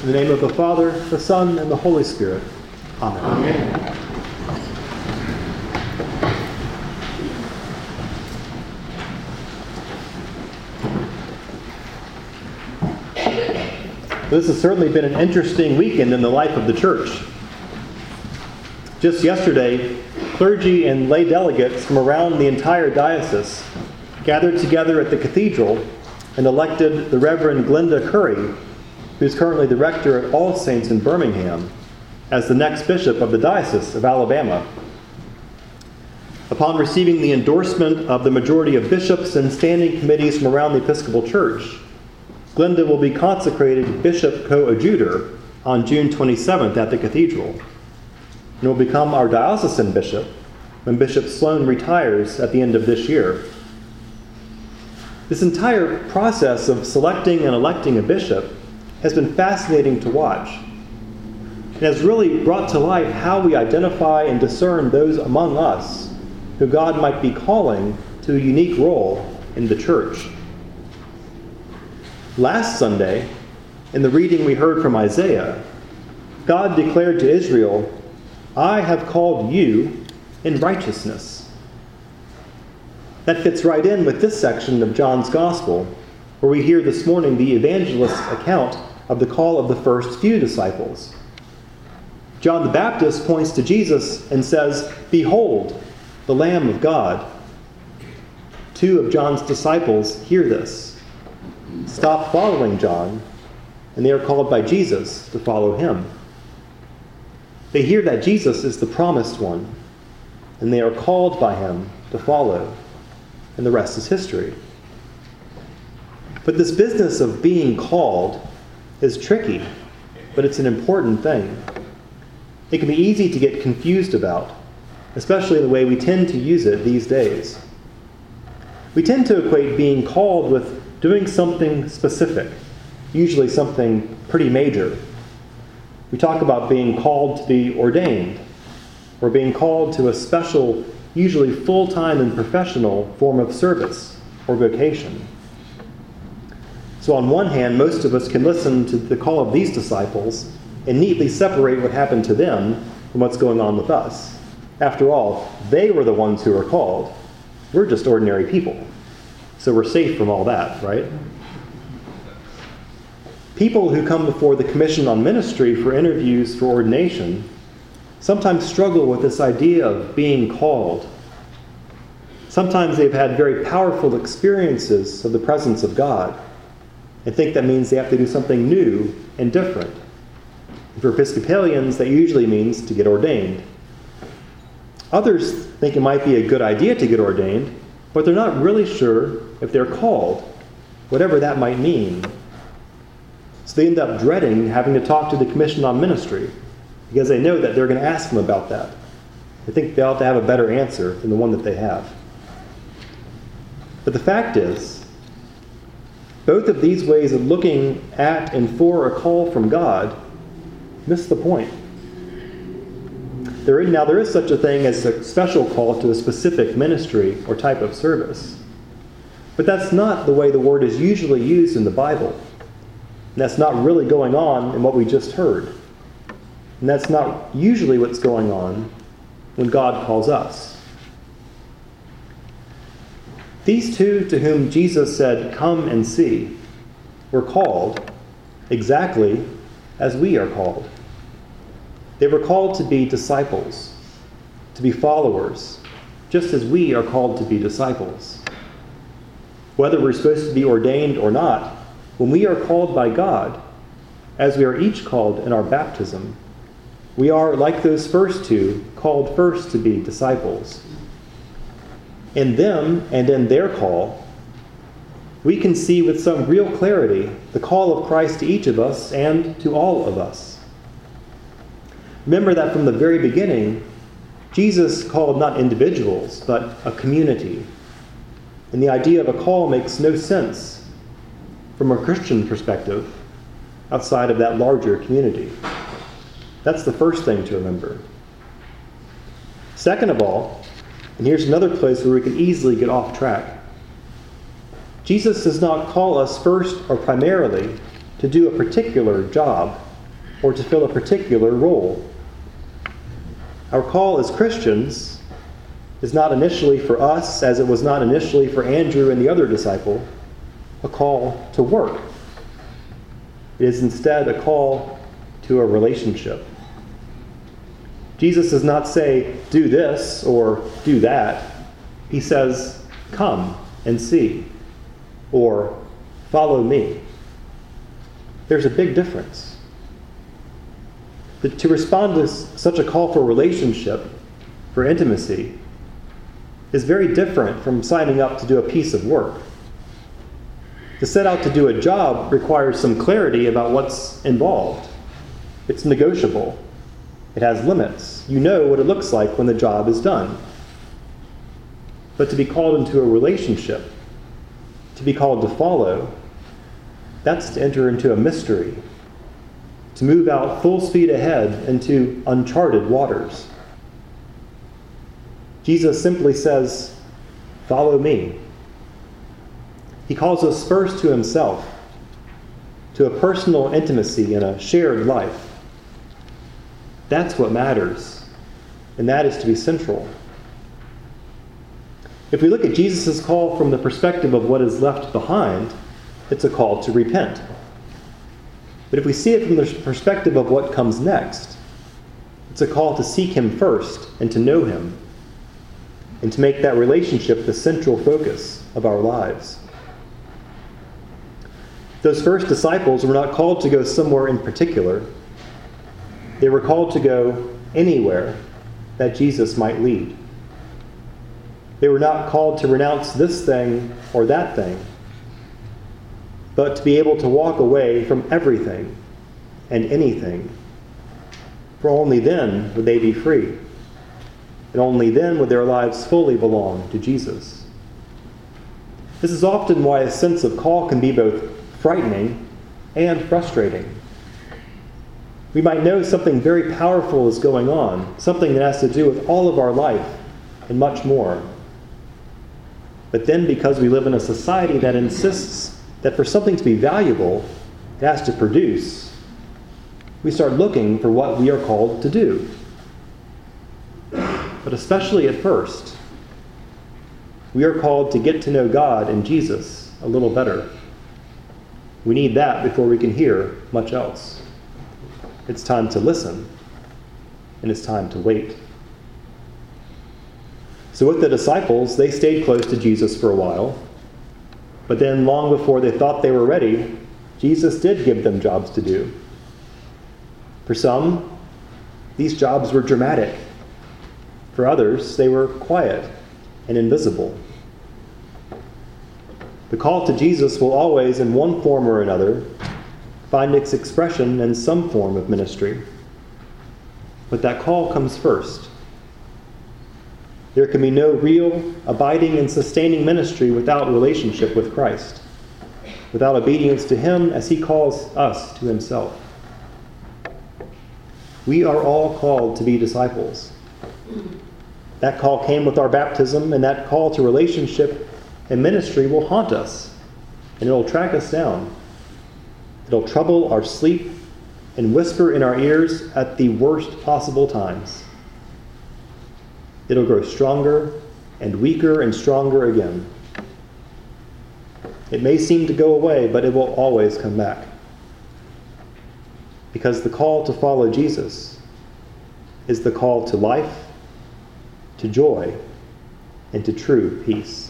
In the name of the Father, the Son, and the Holy Spirit. Amen. Amen. This has certainly been an interesting weekend in the life of the church. Just yesterday, clergy and lay delegates from around the entire diocese gathered together at the cathedral and elected the Reverend Glenda Curry who's currently the rector at All Saints in Birmingham, as the next bishop of the Diocese of Alabama. Upon receiving the endorsement of the majority of bishops and standing committees from around the Episcopal Church, Glenda will be consecrated bishop coadjutor on June 27th at the cathedral and will become our diocesan bishop when Bishop Sloan retires at the end of this year. This entire process of selecting and electing a bishop has been fascinating to watch. It has really brought to light how we identify and discern those among us who God might be calling to a unique role in the church. Last Sunday, in the reading we heard from Isaiah, God declared to Israel, I have called you in righteousness. That fits right in with this section of John's Gospel, where we hear this morning the evangelist's account of the call of the first few disciples. John the Baptist points to Jesus and says, Behold, the Lamb of God. Two of John's disciples hear this, stop following John, and they are called by Jesus to follow him. They hear that Jesus is the promised one, and they are called by him to follow, and the rest is history. But this business of being called is tricky, but it's an important thing. It can be easy to get confused about, especially the way we tend to use it these days. We tend to equate being called with doing something specific, usually something pretty major. We talk about being called to be ordained, or being called to a special, usually full time and professional form of service or vocation. So, on one hand, most of us can listen to the call of these disciples and neatly separate what happened to them from what's going on with us. After all, they were the ones who were called. We're just ordinary people. So we're safe from all that, right? People who come before the Commission on Ministry for interviews for ordination sometimes struggle with this idea of being called. Sometimes they've had very powerful experiences of the presence of God and think that means they have to do something new and different. For Episcopalians, that usually means to get ordained. Others think it might be a good idea to get ordained, but they're not really sure if they're called, whatever that might mean. So they end up dreading having to talk to the Commission on Ministry because they know that they're going to ask them about that. They think they ought to have a better answer than the one that they have. But the fact is, both of these ways of looking at and for a call from God miss the point. There, now, there is such a thing as a special call to a specific ministry or type of service. But that's not the way the word is usually used in the Bible. And that's not really going on in what we just heard. And that's not usually what's going on when God calls us. These two to whom Jesus said, Come and see, were called exactly as we are called. They were called to be disciples, to be followers, just as we are called to be disciples. Whether we're supposed to be ordained or not, when we are called by God, as we are each called in our baptism, we are, like those first two, called first to be disciples in them and in their call, we can see with some real clarity the call of Christ to each of us and to all of us. Remember that from the very beginning, Jesus called not individuals, but a community. And the idea of a call makes no sense from a Christian perspective outside of that larger community. That's the first thing to remember. Second of all, and here's another place where we can easily get off track. Jesus does not call us first or primarily to do a particular job or to fill a particular role. Our call as Christians is not initially for us, as it was not initially for Andrew and the other disciple, a call to work. It is instead a call to a relationship. Jesus does not say, do this or do that. He says, come and see, or follow me. There's a big difference. But to respond to such a call for relationship, for intimacy, is very different from signing up to do a piece of work. To set out to do a job requires some clarity about what's involved. It's negotiable, it has limits. You know what it looks like when the job is done. But to be called into a relationship, to be called to follow, that's to enter into a mystery, to move out full speed ahead into uncharted waters. Jesus simply says, Follow me. He calls us first to himself, to a personal intimacy and a shared life. That's what matters, and that is to be central. If we look at Jesus' call from the perspective of what is left behind, it's a call to repent. But if we see it from the perspective of what comes next, it's a call to seek Him first and to know Him, and to make that relationship the central focus of our lives. Those first disciples were not called to go somewhere in particular. They were called to go anywhere that Jesus might lead. They were not called to renounce this thing or that thing, but to be able to walk away from everything and anything. For only then would they be free, and only then would their lives fully belong to Jesus. This is often why a sense of call can be both frightening and frustrating. We might know something very powerful is going on, something that has to do with all of our life and much more. But then, because we live in a society that insists that for something to be valuable, it has to produce, we start looking for what we are called to do. But especially at first, we are called to get to know God and Jesus a little better. We need that before we can hear much else. It's time to listen, and it's time to wait. So, with the disciples, they stayed close to Jesus for a while. But then, long before they thought they were ready, Jesus did give them jobs to do. For some, these jobs were dramatic. For others, they were quiet and invisible. The call to Jesus will always, in one form or another, find its expression in some form of ministry. But that call comes first. There can be no real, abiding, and sustaining ministry without relationship with Christ, without obedience to Him as He calls us to Himself. We are all called to be disciples. That call came with our baptism, and that call to relationship and ministry will haunt us, and it'll track us down. It'll trouble our sleep and whisper in our ears at the worst possible times. It'll grow stronger and weaker and stronger again. It may seem to go away, but it will always come back. Because the call to follow Jesus is the call to life, to joy, and to true peace.